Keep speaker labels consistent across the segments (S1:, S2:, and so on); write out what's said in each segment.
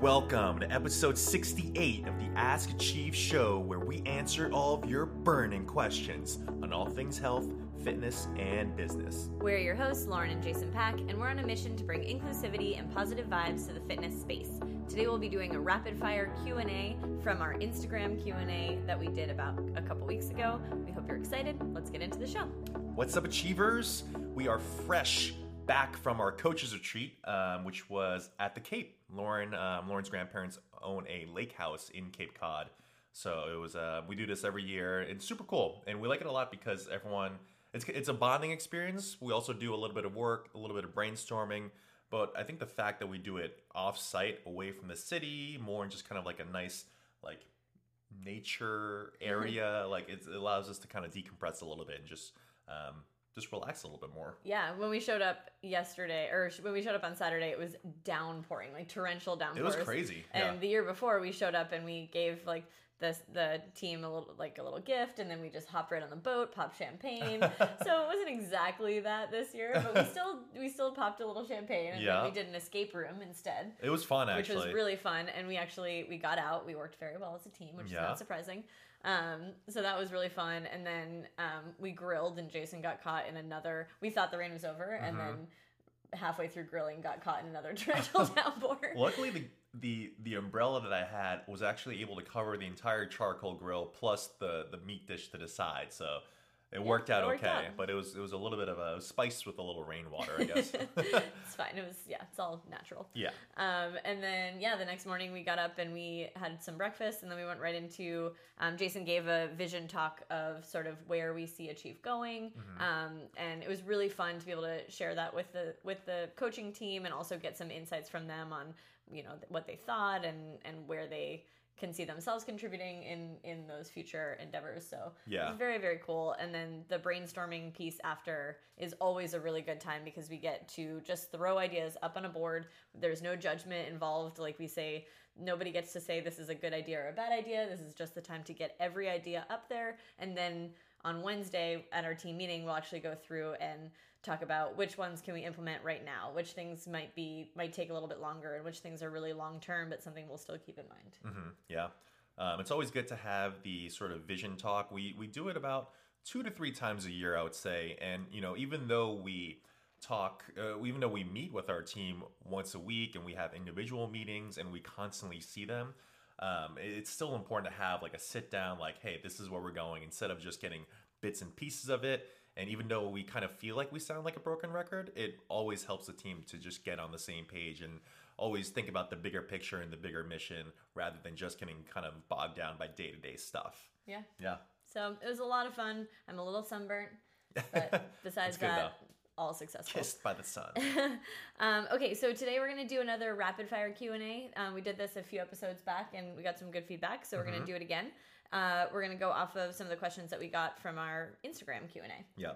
S1: Welcome to episode 68 of the Ask Achieve show, where we answer all of your burning questions on all things health, fitness, and business.
S2: We're your hosts, Lauren and Jason Pack, and we're on a mission to bring inclusivity and positive vibes to the fitness space. Today we'll be doing a rapid fire Q&A from our Instagram Q&A that we did about a couple weeks ago. We hope you're excited. Let's get into the show.
S1: What's up, Achievers? We are fresh back from our coaches retreat, um, which was at the Cape. Lauren, um, Lauren's grandparents own a lake house in Cape Cod, so it was. Uh, we do this every year. It's super cool, and we like it a lot because everyone. It's it's a bonding experience. We also do a little bit of work, a little bit of brainstorming. But I think the fact that we do it off site, away from the city, more in just kind of like a nice like nature area, like it allows us to kind of decompress a little bit and just um, just relax a little bit more.
S2: Yeah, when we showed up yesterday, or when we showed up on Saturday, it was downpouring, like torrential downpours.
S1: It was crazy.
S2: And
S1: yeah.
S2: the year before, we showed up and we gave like the the team a little like a little gift, and then we just hopped right on the boat, popped champagne. so it wasn't exactly that this year, but we still we still popped a little champagne, and
S1: Yeah.
S2: then we did an escape room instead.
S1: It was fun actually.
S2: Which was really fun, and we actually we got out. We worked very well as a team, which is not surprising. Um, so that was really fun, and then um, we grilled, and Jason got caught in another. We thought the rain was over, and
S1: Mm-hmm.
S2: then halfway through grilling, got caught in another torrential downpour.
S1: Luckily, the the the umbrella that I had was actually able to cover the entire charcoal grill plus the the meat dish to the side, so it worked out
S2: it worked
S1: okay.
S2: out.
S1: But it was it was a little bit of a spice with a little rainwater, I guess.
S2: it's fine. It was yeah, it's all natural.
S1: yeah.
S2: Um, and then yeah, the next morning we got up and we had some breakfast, and then we went right into. Um, Jason gave a vision talk of sort of where we see Achieve going, um, and it was really fun to be able to share that with the with the coaching team, and also get some insights from them on you know what they thought and and where they can see themselves contributing in in those future endeavors. So
S1: Yeah.
S2: was very very cool. And then the brainstorming piece after is always a really good time because we get to just throw ideas up on a board. There's no judgment involved. Like we say, nobody gets to say this is a good idea or a bad idea. This is just the time to get every idea up there. And then on Wednesday at our team meeting, we'll actually go through and talk about which ones can we implement right now, which things might be might take a little bit longer, and which things are really long term, but something we'll still keep in mind.
S1: hmm Yeah. Um, it's always good to have the sort of vision talk. We we do it about two to three times a year, I would say. And you know, even though we talk, uh, even though we meet with our team once a week and we have individual meetings and we constantly see them, um, it's still important to have like a sit down, like, hey, this is where we're going, instead of just getting bits and pieces of it. And even though we kind of feel like we sound like a broken record, it always helps the team to just get on the same page and always think about the bigger picture and the bigger mission rather than just getting kind of bogged down by day to day stuff.
S2: Yeah.
S1: Yeah.
S2: So it was a lot of fun. I'm a little sunburnt, but besides that, all successful.
S1: Kissed by the sun.
S2: um, okay, so today we're gonna do another rapid fire Q and A. Um, we did this a few episodes back, and we got some good feedback. So we're gonna do it again. Uh, we're gonna go off of some of the questions that we got from our Instagram Q and A.
S1: yeah.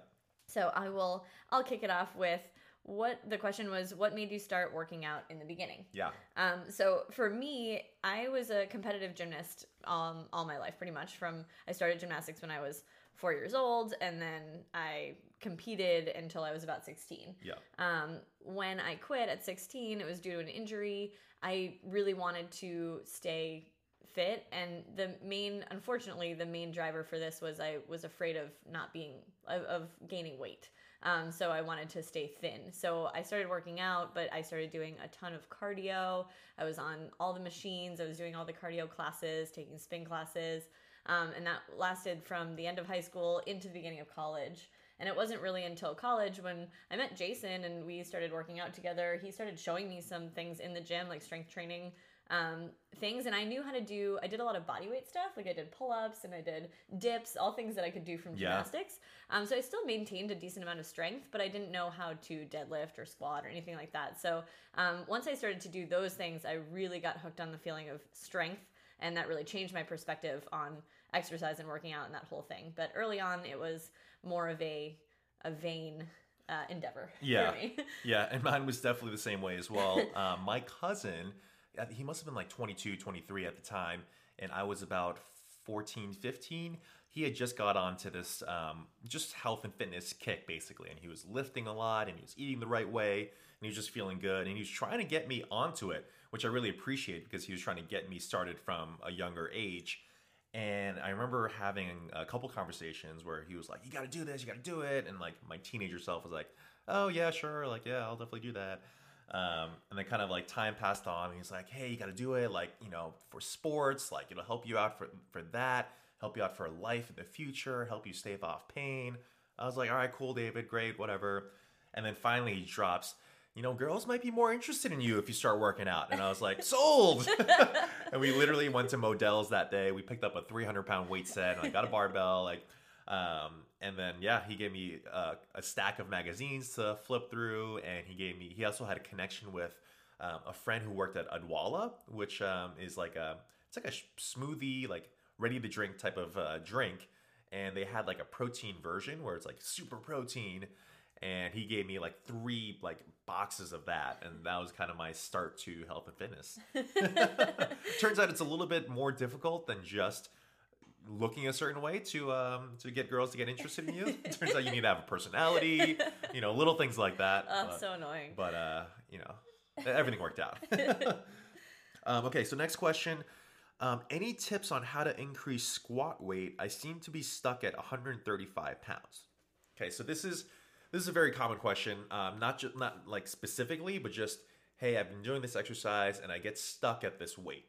S2: So I will. I'll kick it off with what the question was. What made you start working out in the beginning?
S1: Yeah.
S2: Um, so for me, I was a competitive gymnast um, all my life, pretty much. From I started gymnastics when I was four years old, and then I competed until I was about sixteen.
S1: Yeah.
S2: Um, when I quit at 16, it was due to an injury. I really wanted to stay fit, and the main, unfortunately, the main driver for this was I was afraid of not being of, of gaining weight. Um, so I wanted to stay thin. So I started working out, but I started doing a ton of cardio. I was on all the machines. I was doing all the cardio classes, taking spin classes. Um, and that lasted from the end of high school into the beginning of college. And it wasn't really until college when I met Jason and we started working out together. He started showing me some things in the gym, like strength training um, things. And I knew how to do, I did a lot of body weight stuff. Like I did pull ups and I did dips, all things that I could do from
S1: Yeah.
S2: gymnastics. Um, so I still maintained a decent amount of strength, but I didn't know how to deadlift or squat or anything like that. So um, once I started to do those things, I really got hooked on the feeling of strength. And that really changed my perspective on exercise and working out and that whole thing. But early on, it was more of a a vain uh, endeavor
S1: Yeah. Yeah, and mine was definitely the same way as well. um, my cousin, uh, he must have been like 22, 23 at the time, and I was about 14, 15. He had just got onto this um, just health and fitness kick, basically, and he was lifting a lot, and he was eating the right way, and he was just feeling good, and he was trying to get me onto it, which I really appreciate because he was trying to get me started from a younger age. And I remember having a couple conversations where he was like, "You got to do this, you got to do it," and like my teenager self was like, "Oh yeah, sure, like yeah, I'll definitely do that." Um, and then kind of like time passed on, and he's like, "Hey, you got to do it, like you know, for sports, like it'll help you out for for that, help you out for life in the future, help you stave off pain." I was like, "All right, cool, David, great, whatever." And then finally he drops, you know, girls might be more interested in you if you start working out. And I was like, sold. and we literally went to Modell's that day. We picked up a 300 pound weight set and I got a barbell. Like, um, and then yeah, he gave me a, a, stack of magazines to flip through, and he gave me. He also had a connection with um, a friend who worked at Odwalla, which um, is like a it's like a smoothie, like ready to drink type of uh, drink, and they had like a protein version where it's like super protein and he gave me like three like boxes of that and that was kind of my start to health and fitness. Turns out it's a little bit more difficult than just looking a certain way to um to get girls to get interested in you. Turns out you need to have a personality you know little things like that
S2: oh but, so annoying.
S1: but uh you know everything worked out. Um, okay so next question. Um, any tips on how to increase squat weight? I seem to be stuck at 135 pounds. Okay so this is this is a very common question. Um, not just not like specifically, but just hey, I've been doing this exercise and I get stuck at this weight.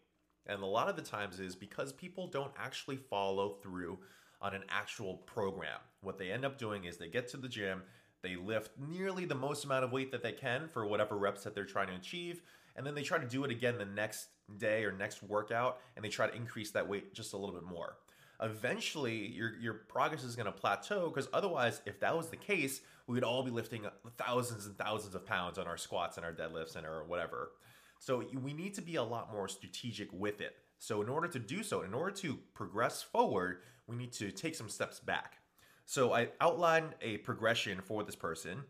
S1: And a lot of the times is because people don't actually follow through on an actual program. What they end up doing is they get to the gym, they lift nearly the most amount of weight that they can for whatever reps that they're trying to achieve, and then they try to do it again the next day or next workout and they try to increase that weight just a little bit more. Eventually, your your progress is going to plateau because otherwise, if that was the case, we would all be lifting thousands and thousands of pounds on our squats and our deadlifts and our whatever. So we need to be a lot more strategic with it. So in order to do so, in order to progress forward, we need to take some steps back. So I outlined a progression for this person.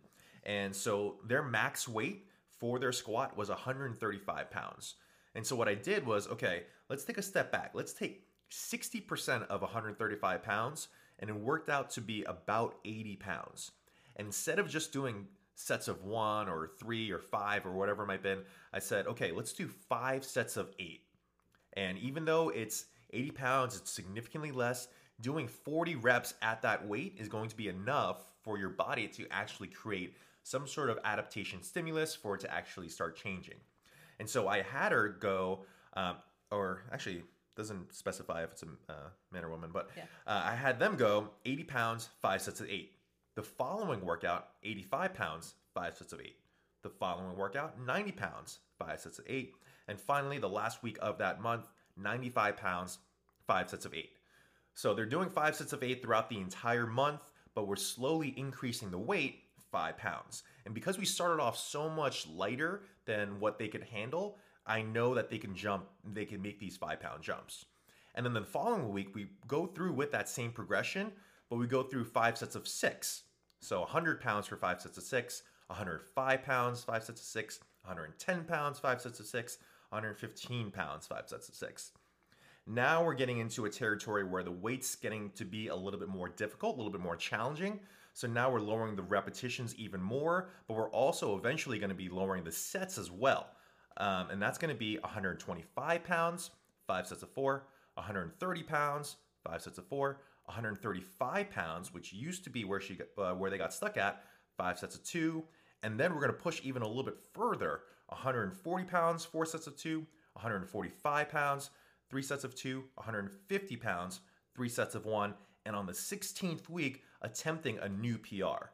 S1: And so their max weight for their squat was 135 pounds. And so what I did was, okay, let's take a step back. Let's take 60% of 135 pounds and it worked out to be about 80 pounds. And instead of just doing sets of one or three or five or whatever it might have been, I said, okay, let's do five sets of eight. And even though it's 80 pounds, it's significantly less. Doing 40 reps at that weight is going to be enough for your body to actually create some sort of adaptation stimulus for it to actually start changing. And so I had her go, um, or actually, doesn't specify if it's a uh, man or woman, but yeah. uh, I had them go 80 pounds, five sets of eight. The following workout, 85 pounds, five sets of eight. The following workout, 90 pounds, five sets of eight. And finally, the last week of that month, 95 pounds, five sets of eight. So they're doing five sets of eight throughout the entire month, but we're slowly increasing the weight five pounds. And because we started off so much lighter than what they could handle, I know that they can jump, they can make these five pound jumps. And then the following week, we go through with that same progression, but we go through five sets of six. So 100 pounds for five sets of six, 105 pounds, five sets of six, 110 pounds, five sets of six, 115 pounds, five sets of six. Now we're getting into a territory where the weight's getting to be a little bit more difficult, a little bit more challenging. So now we're lowering the repetitions even more, but we're also eventually going to be lowering the sets as well. Um, and that's going to be 125 pounds, five sets of four, 130 pounds, five sets of four, 135 pounds, which used to be where she uh, where they got stuck at, five sets of two, and then we're going to push even a little bit further, 140 pounds, four sets of two, 145 pounds, three sets of two, 150 pounds, three sets of one, and on the 16th week, attempting a new PR.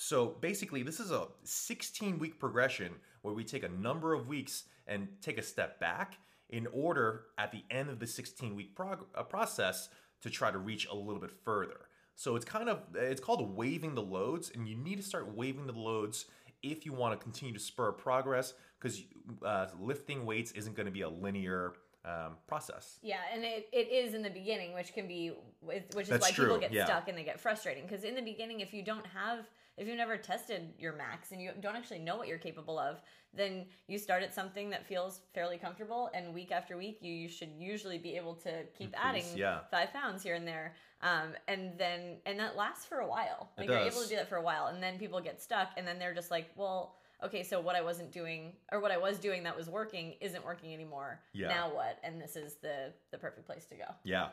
S1: So basically, this is a 16 week progression where we take a number of weeks and take a step back in order at the end of the 16 week prog- uh, process to try to reach a little bit further. So it's kind of it's called waving the loads, and you need to start waving the loads if you want to continue to spur progress because uh, lifting weights isn't going to be a linear um, process.
S2: Yeah, and it, it is in the beginning, which can be which is That's why true. people get yeah. stuck and they get frustrating because in the beginning, if you don't have if you've never tested your max and you don't actually know what you're capable of, then you start at something that feels fairly comfortable, and week after week, you, you should usually be able to keep Increase, adding yeah. five pounds here and there. Um, and then and that lasts for a while. Like you're able to do that for a while, and then people get stuck, and then they're just like, well. okay, so what I wasn't doing or what I was doing that was working isn't working anymore.
S1: Yeah.
S2: Now what? And this is the the perfect place to go.
S1: Yeah.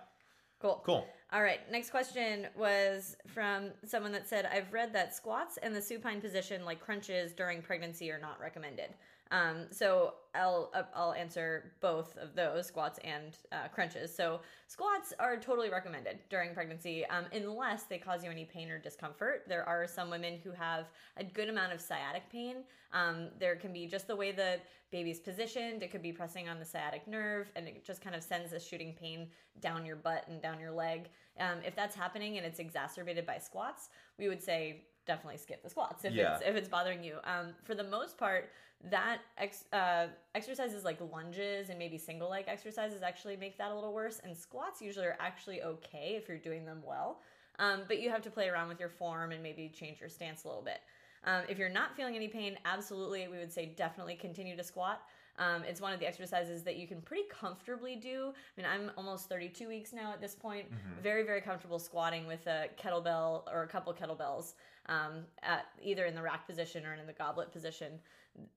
S2: Cool.
S1: Cool.
S2: All right. Next question was from someone that said, I've read that squats and the supine position, like crunches during pregnancy, are not recommended. Um, so I'll uh, I'll answer both of those squats and uh, crunches. So squats are totally recommended during pregnancy, um, unless they cause you any pain or discomfort. There are some women who have a good amount of sciatic pain. Um, there can be just the way the baby's positioned. It could be pressing on the sciatic nerve, and it just kind of sends a shooting pain down your butt and down your leg. Um, if that's happening and it's exacerbated by squats, we would say definitely skip the squats if
S1: Yeah.
S2: it's if it's bothering you. Um, for the most part, that ex- uh, exercises like lunges and maybe single leg exercises actually make that a little worse. And squats usually are actually okay if you're doing them well. Um, but you have to play around with your form and maybe change your stance a little bit. Um, if you're not feeling any pain, absolutely, we would say definitely continue to squat. Um, it's one of the exercises that you can pretty comfortably do. I mean, I'm almost 32 weeks now at this point. Very, very comfortable squatting with a kettlebell or a couple kettlebells, um, at either in the rack position or in the goblet position.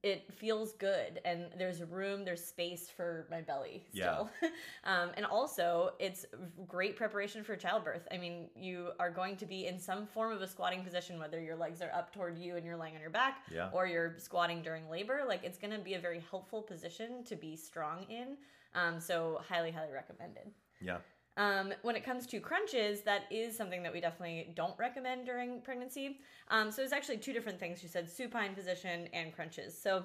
S2: It feels good, and there's room, there's space for my belly still. um, and also, it's great preparation for childbirth. I mean, you are going to be in some form of a squatting position, whether your legs are up toward you and you're laying on your back,
S1: Yeah.
S2: or you're squatting during labor. Like, it's going to be a very helpful position to be strong in. Um, so, highly, highly recommended.
S1: Yeah.
S2: Um, when it comes to crunches, that is something that we definitely don't recommend during pregnancy. Um, so it's actually two different things. You said supine position and crunches. So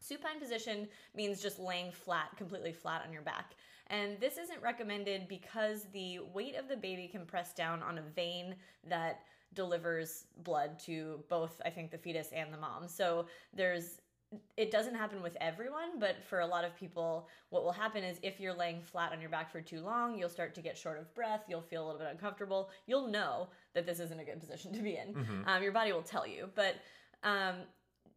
S2: supine position means just laying flat, completely flat on your back. And this isn't recommended because the weight of the baby can press down on a vein that delivers blood to both, I think, the fetus and the mom. So there's it doesn't happen with everyone, but for a lot of people, what will happen is if you're laying flat on your back for too long, you'll start to get short of breath. You'll feel a little bit uncomfortable. You'll know that this isn't a good position to be in. Um, your body will tell you. But um,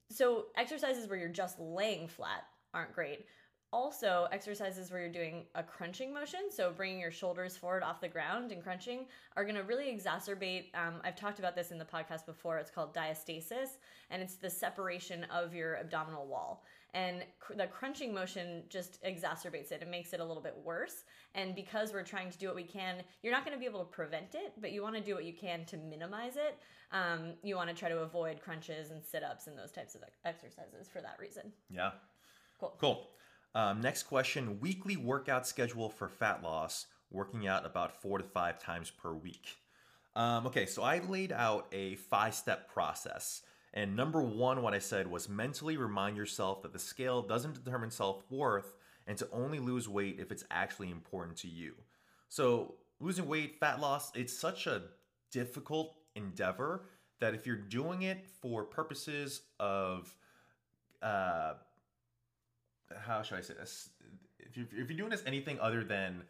S2: so exercises where you're just laying flat aren't great. Also, exercises where you're doing a crunching motion, so bringing your shoulders forward off the ground and crunching, are going to really exacerbate. Um, I've talked about this in the podcast before. It's called diastasis, and it's the separation of your abdominal wall. And cr- the crunching motion just exacerbates it. It makes it a little bit worse. And because we're trying to do what we can, you're not going to be able to prevent it, but you want to do what you can to minimize it. Um, you want to try to avoid crunches and sit ups and those types of ex- exercises for that reason.
S1: Yeah.
S2: Cool.
S1: Cool. Um, next question weekly workout schedule for fat loss, working out about four to five times per week. Um, okay, so I laid out a five step process. And number one, what I said was mentally remind yourself that the scale doesn't determine self worth and to only lose weight if it's actually important to you. So, losing weight, fat loss, it's such a difficult endeavor that if you're doing it for purposes of, uh, how should I say this? If you're, if you're doing this anything other than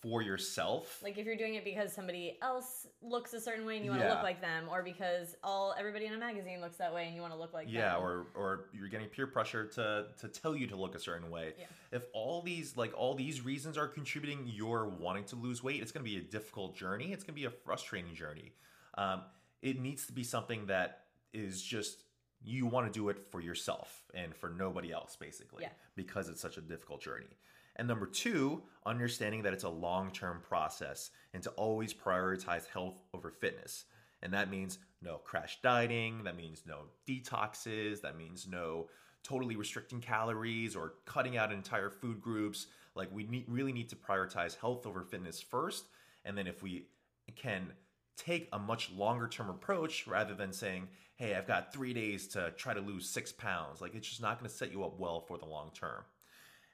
S1: for yourself,
S2: Like if you're doing it because somebody else looks a certain way and you want to
S1: Yeah.
S2: look like them, or because all everybody in a magazine looks that way and you want to look like
S1: yeah,
S2: them.
S1: or or you're getting peer pressure to to tell you to look a certain way.
S2: Yeah.
S1: If all these like all these reasons are contributing, you're wanting to lose weight. It's going to be a difficult journey. It's going to be a frustrating journey. Um, it needs to be something that is just you want to do it for yourself and for nobody else, basically,
S2: Yeah.
S1: because it's such a difficult journey. And number two, understanding that it's a long term process and to always prioritize health over fitness. And that means no crash dieting, that means no detoxes, that means no totally restricting calories or cutting out entire food groups. Like, we need, really need to prioritize health over fitness first. And then, if we can take a much longer term approach rather than saying, hey, I've got three days to try to lose six pounds, like, it's just not going to set you up well for the long term.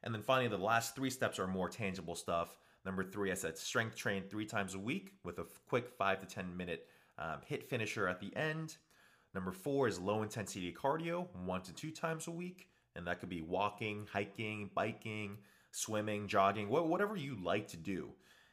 S1: And then finally, the last three steps are more tangible stuff. Number three, I said strength train three times a week with a quick five to 10 minute um, HIIT finisher at the end. Number four is low intensity cardio, one to two times a week. And that could be walking, hiking, biking, swimming, jogging, wha- whatever you like to do.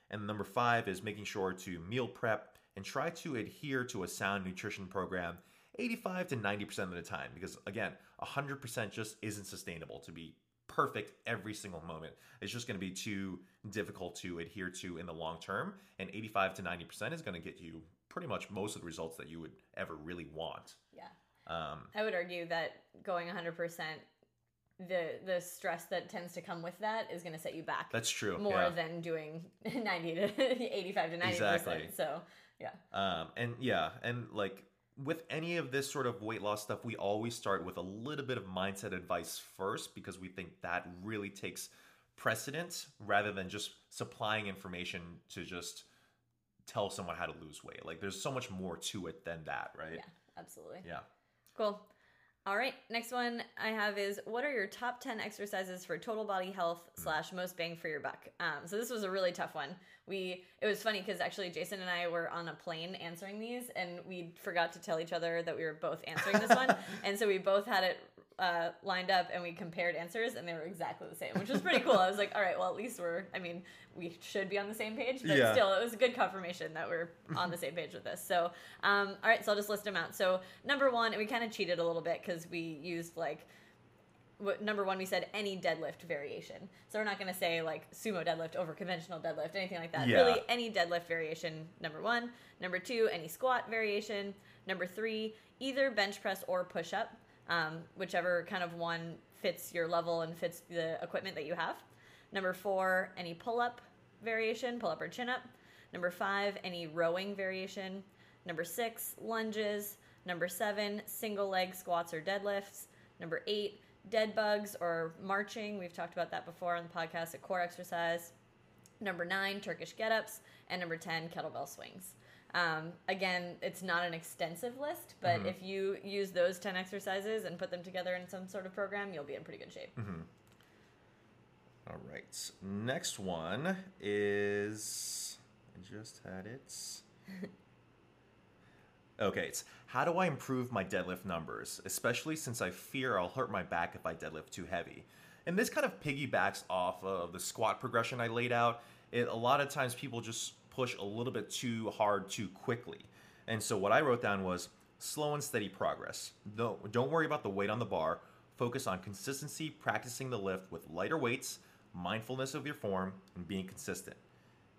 S1: And number five is making sure to meal prep and try to adhere to a sound nutrition program 85 to 90% of the time. Because again, 100% just isn't sustainable to be perfect every single moment. It's just going to be too difficult to adhere to in the long term. And 85 to 90% is going to get you pretty much most of the results that you would ever really want.
S2: Yeah.
S1: Um,
S2: I would argue that going 100%, the the stress that tends to come with that is going to set you back
S1: that's true.
S2: more
S1: yeah.
S2: than doing 90 to 85 to 90%.
S1: Exactly.
S2: So, yeah.
S1: Um, and yeah, and like with any of this sort of weight loss stuff, we always start with a little bit of mindset advice first because we think that really takes precedence rather than just supplying information to just tell someone how to lose weight. Like there's so much more to it than that, right?
S2: Yeah, absolutely.
S1: Yeah.
S2: Cool. All right, next one I have is what are your top 10 exercises for total body health slash most bang for your buck? Um, so this was a really tough one. We it was funny because actually Jason and I were on a plane answering these, and we forgot to tell each other that we were both answering this one, and so we both had it uh, lined up and we compared answers, and they were exactly the same, which was pretty cool. I was like, all right, well at least we're I mean we should be on the same page, but
S1: Yeah.
S2: still it was a good confirmation that we're on the same page with this. So um, all right, so I'll just list them out. So number one, and we kind of cheated a little bit because we used like number one, we said any deadlift variation. So we're not going to say like sumo deadlift over conventional deadlift, anything like that.
S1: Yeah.
S2: Really, any deadlift variation, number one. Number two, any squat variation. Number three, either bench press or push up, um, whichever kind of one fits your level and fits the equipment that you have. Number four, any pull up variation, pull up or chin up. Number five, any rowing variation. Number six, lunges. Number seven, single leg squats or deadlifts. Number eight, dead bugs or marching. We've talked about that before on the podcast, a core exercise. Number nine, Turkish get ups. And number 10, kettlebell swings. Um, again, it's not an extensive list, but if you use those 10 exercises and put them together in some sort of program, you'll be in pretty good shape.
S1: All right. Next one is I just had it. Okay, it's how do I improve my deadlift numbers, especially since I fear I'll hurt my back if I deadlift too heavy. And this kind of piggybacks off of the squat progression I laid out. It, a lot of times people just push a little bit too hard too quickly. And so what I wrote down was slow and steady progress. Don't, don't worry about the weight on the bar. Focus on consistency, practicing the lift with lighter weights, mindfulness of your form, and being consistent.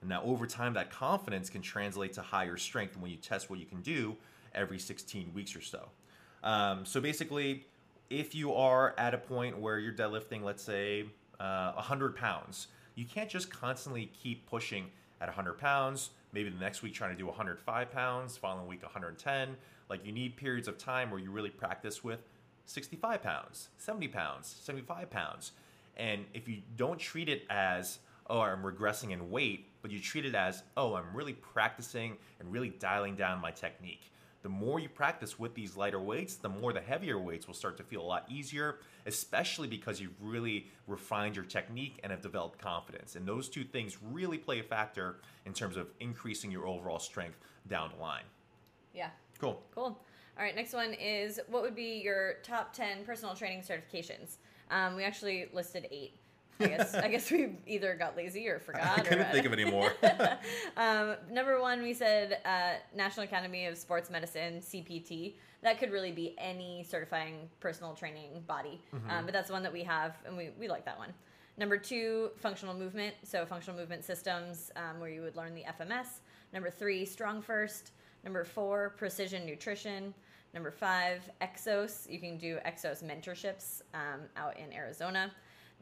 S1: And now, over time, that confidence can translate to higher strength when you test what you can do every 16 weeks or so. Um, so, basically, if you are at a point where you're deadlifting, let's say, uh, 100 pounds, you can't just constantly keep pushing at 100 pounds. Maybe the next week trying to do 105 pounds, following week 110. Like, you need periods of time where you really practice with 65 pounds, 70 pounds, 75 pounds. And if you don't treat it as, oh, I'm regressing in weight, but you treat it as, oh, I'm really practicing and really dialing down my technique. The more you practice with these lighter weights, the more the heavier weights will start to feel a lot easier, especially because you've really refined your technique and have developed confidence. And those two things really play a factor in terms of increasing your overall strength down the line.
S2: Yeah.
S1: Cool.
S2: Cool. All right, next one is what would be your top 10 personal training certifications? Um, we actually listed eight. I guess I guess we either got lazy or forgot.
S1: I couldn't
S2: or,
S1: think of any more.
S2: um, number one, we said uh, National Academy of Sports Medicine (CPT). That could really be any certifying personal training body, um, but that's the one that we have, and we we like that one. Number two, functional movement. So functional movement systems, um, where you would learn the FMS. Number three, Strong First. Number four, precision nutrition. Number five, Exos. You can do Exos mentorships um, out in Arizona.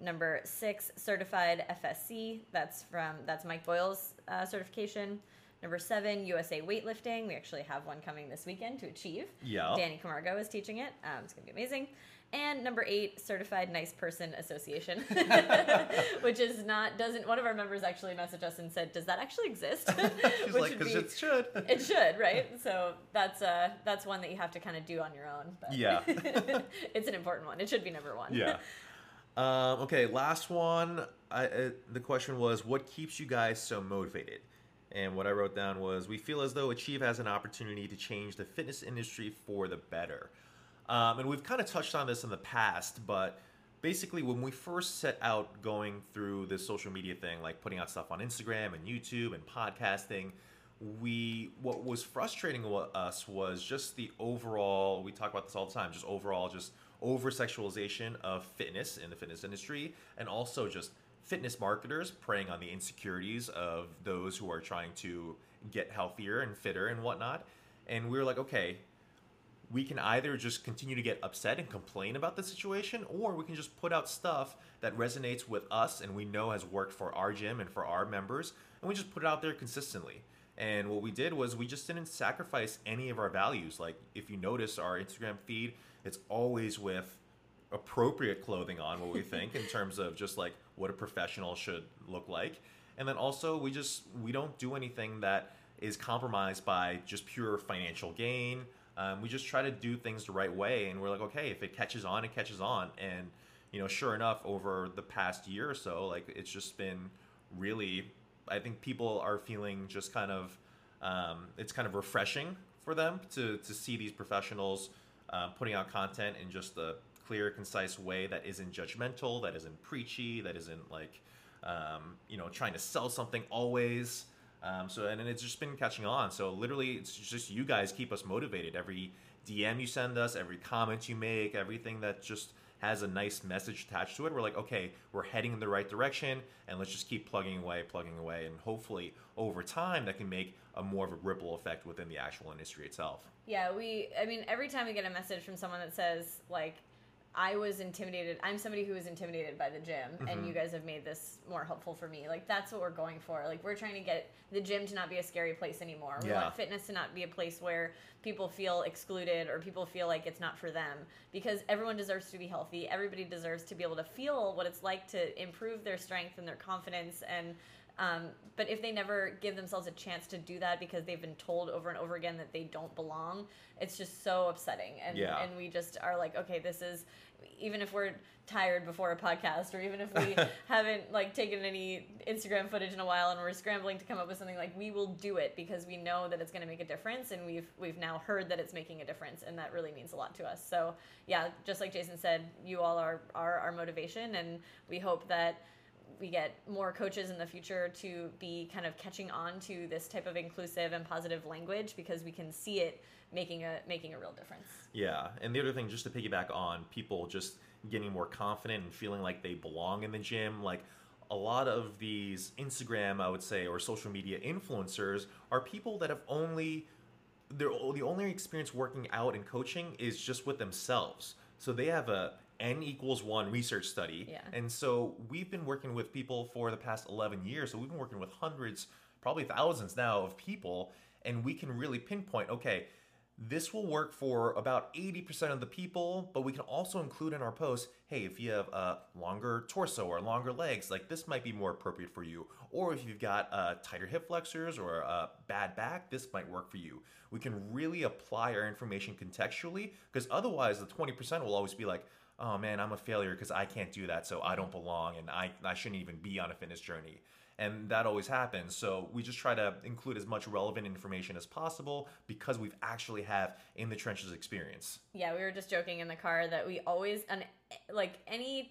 S2: Number six, certified FSC. That's from that's Mike Boyle's uh, certification. Number seven, USA weightlifting. We actually have one coming this weekend to achieve.
S1: Yeah.
S2: Danny Camargo is teaching it. Um, it's gonna be amazing. And number eight, Certified Nice Person Association, which is not doesn't. One of our members actually messaged us and said, "Does that actually exist?"
S1: She's
S2: Which
S1: like,
S2: would
S1: because
S2: be-
S1: it should.
S2: it should, right? So that's uh that's one that you have to kind of do on your own. But
S1: Yeah.
S2: it's an important one. It should be number one.
S1: yeah. Um, okay, last one. I, uh, the question was, what keeps you guys so motivated? And what I wrote down was, we feel as though Achieve has an opportunity to change the fitness industry for the better. Um, and we've kind of touched on this in the past, but basically, when we first set out going through this social media thing, like putting out stuff on Instagram and YouTube and podcasting, we what was frustrating us was just the overall. We talk about this all the time. Just overall, just over sexualization of fitness in the fitness industry, and also just fitness marketers preying on the insecurities of those who are trying to get healthier and fitter and whatnot. And we were like, okay, we can either just continue to get upset and complain about the situation, or we can just put out stuff that resonates with us and we know has worked for our gym and for our members, and we just put it out there consistently. And what we did was we just didn't sacrifice any of our values. Like if you notice our Instagram feed, it's always with appropriate clothing on what we think in terms of just like what a professional should look like. And then also we just we don't do anything that is compromised by just pure financial gain. Um, we just try to do things the right way, and we're like, okay, if it catches on, it catches on. And you know, sure enough, over the past year or so, like it's just been really. I think people are feeling just kind of. Um, it's kind of refreshing for them to to see these professionals uh, putting out content in just a clear, concise way that isn't judgmental, that isn't preachy, that isn't like um, you know trying to sell something always. Um, so and, and it's just been catching on. So literally, it's just you guys keep us motivated. Every DM you send us, every comment you make, everything that just has a nice message attached to it. We're like, okay, we're heading in the right direction, and let's just keep plugging away, plugging away, and hopefully over time that can make a more of a ripple effect within the actual industry itself.
S2: Yeah, we. I mean, every time we get a message from someone that says like I was intimidated. I'm somebody who was intimidated by the gym, mm-hmm. and you guys have made this more helpful for me. Like that's what we're going for. Like we're trying to get the gym to not be a scary place anymore. We want fitness to not be a place where people feel excluded or people feel like it's not for them. Because everyone deserves to be healthy. Everybody deserves to be able to feel what it's like to improve their strength and their confidence and um, but if they never give themselves a chance to do that because they've been told over and over again that they don't belong, it's just so upsetting. And yeah. and we just are like, okay, this is even if we're tired before a podcast or even if we haven't like taken any Instagram footage in a while and we're scrambling to come up with something like we will do it because we know that it's going to make a difference and we've we've now heard that it's making a difference and that really means a lot to us. So, yeah, just like Jason said, you all are are our motivation and we hope that we get more coaches in the future to be kind of catching on to this type of inclusive and positive language because we can see it making a making a real difference.
S1: Yeah, and the other thing, just to piggyback on people just getting more confident and feeling like they belong in the gym, like a lot of these Instagram, I would say, or social media influencers are people that have only their the only experience working out and coaching is just with themselves. So they have a n equals one research study.
S2: Yeah.
S1: And so we've been working with people for the past 11 years. So we've been working with hundreds, probably thousands now of people. And we can really pinpoint okay, this will work for about 80% of the people, but we can also include in our post hey, if you have a longer torso or longer legs, like this might be more appropriate for you. Or if you've got uh, tighter hip flexors or a bad back, this might work for you. We can really apply our information contextually because otherwise, the 20% will always be like, oh man, I'm a failure because I can't do that, so I don't belong and I, I shouldn't even be on a fitness journey. And that always happens. So we just try to include as much relevant information as possible because we've actually have in the trenches experience.
S2: Yeah, we were just joking in the car that we always, and like any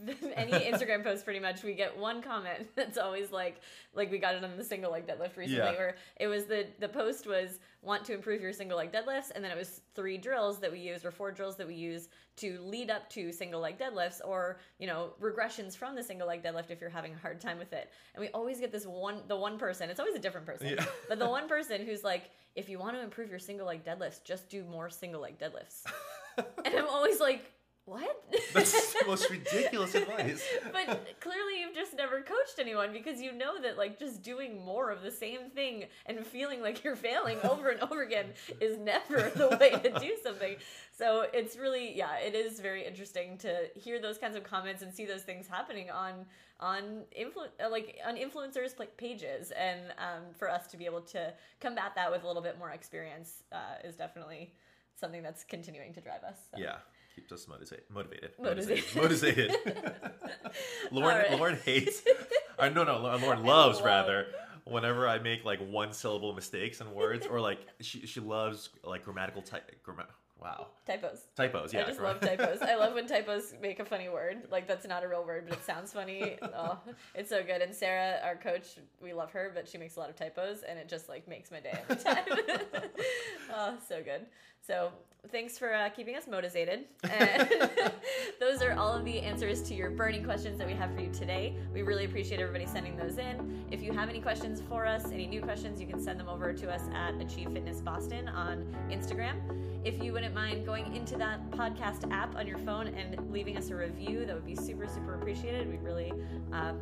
S2: any Instagram post pretty much we get one comment that's always like like we got it on the single leg deadlift recently yeah. where it was the the post was want to improve your single leg deadlifts and then it was three drills that we use or four drills that we use to lead up to single leg deadlifts or you know regressions from the single leg deadlift if you're having a hard time with it and we always get this one the one person it's always a different person yeah. but the one person who's like if you want to improve your single leg deadlifts just do more single leg deadlifts and i'm always like?
S1: That's the most ridiculous advice.
S2: but clearly, you've just never coached anyone because you know that, like, just doing more of the same thing and feeling like you're failing over and over again is never the way to do something. So it's really, yeah, it is very interesting to hear those kinds of comments and see those things happening on on influ- like on influencers like pages, and um, for us to be able to combat that with a little bit more experience uh, is definitely something that's continuing to drive us.
S1: So. Yeah keeps us motivated. Motivated. Motivated. motivated. Lauren. Right. Lauren hates. Or no, no. Lauren loves rather. Whenever I make like one syllable mistakes in words, or like she she loves like grammatical type. Wow.
S2: Typos.
S1: Typos, yeah.
S2: I just love typos. I love when typos make a funny word. Like that's not a real word, but it sounds funny. Oh, it's so good. And Sarah, our coach, we love her, but she makes a lot of typos, and it just like makes my day every time. oh, so good. So thanks for uh, keeping us motivated. Those are all of the answers to your burning questions that we have for you today. We really appreciate everybody sending those in. If you have any questions for us, any new questions, you can send them over to us at Achieve Fitness Boston on Instagram. If you wouldn't mind going into that podcast app on your phone and leaving us a review, that would be super, super appreciated. We really uh,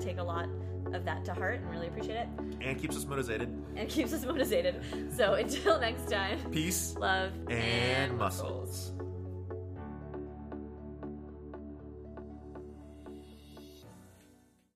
S2: take a lot of that to heart and really appreciate it
S1: And keeps us motivated.
S2: and keeps us motivated. So until next time,
S1: Peace
S2: love
S1: and muscles.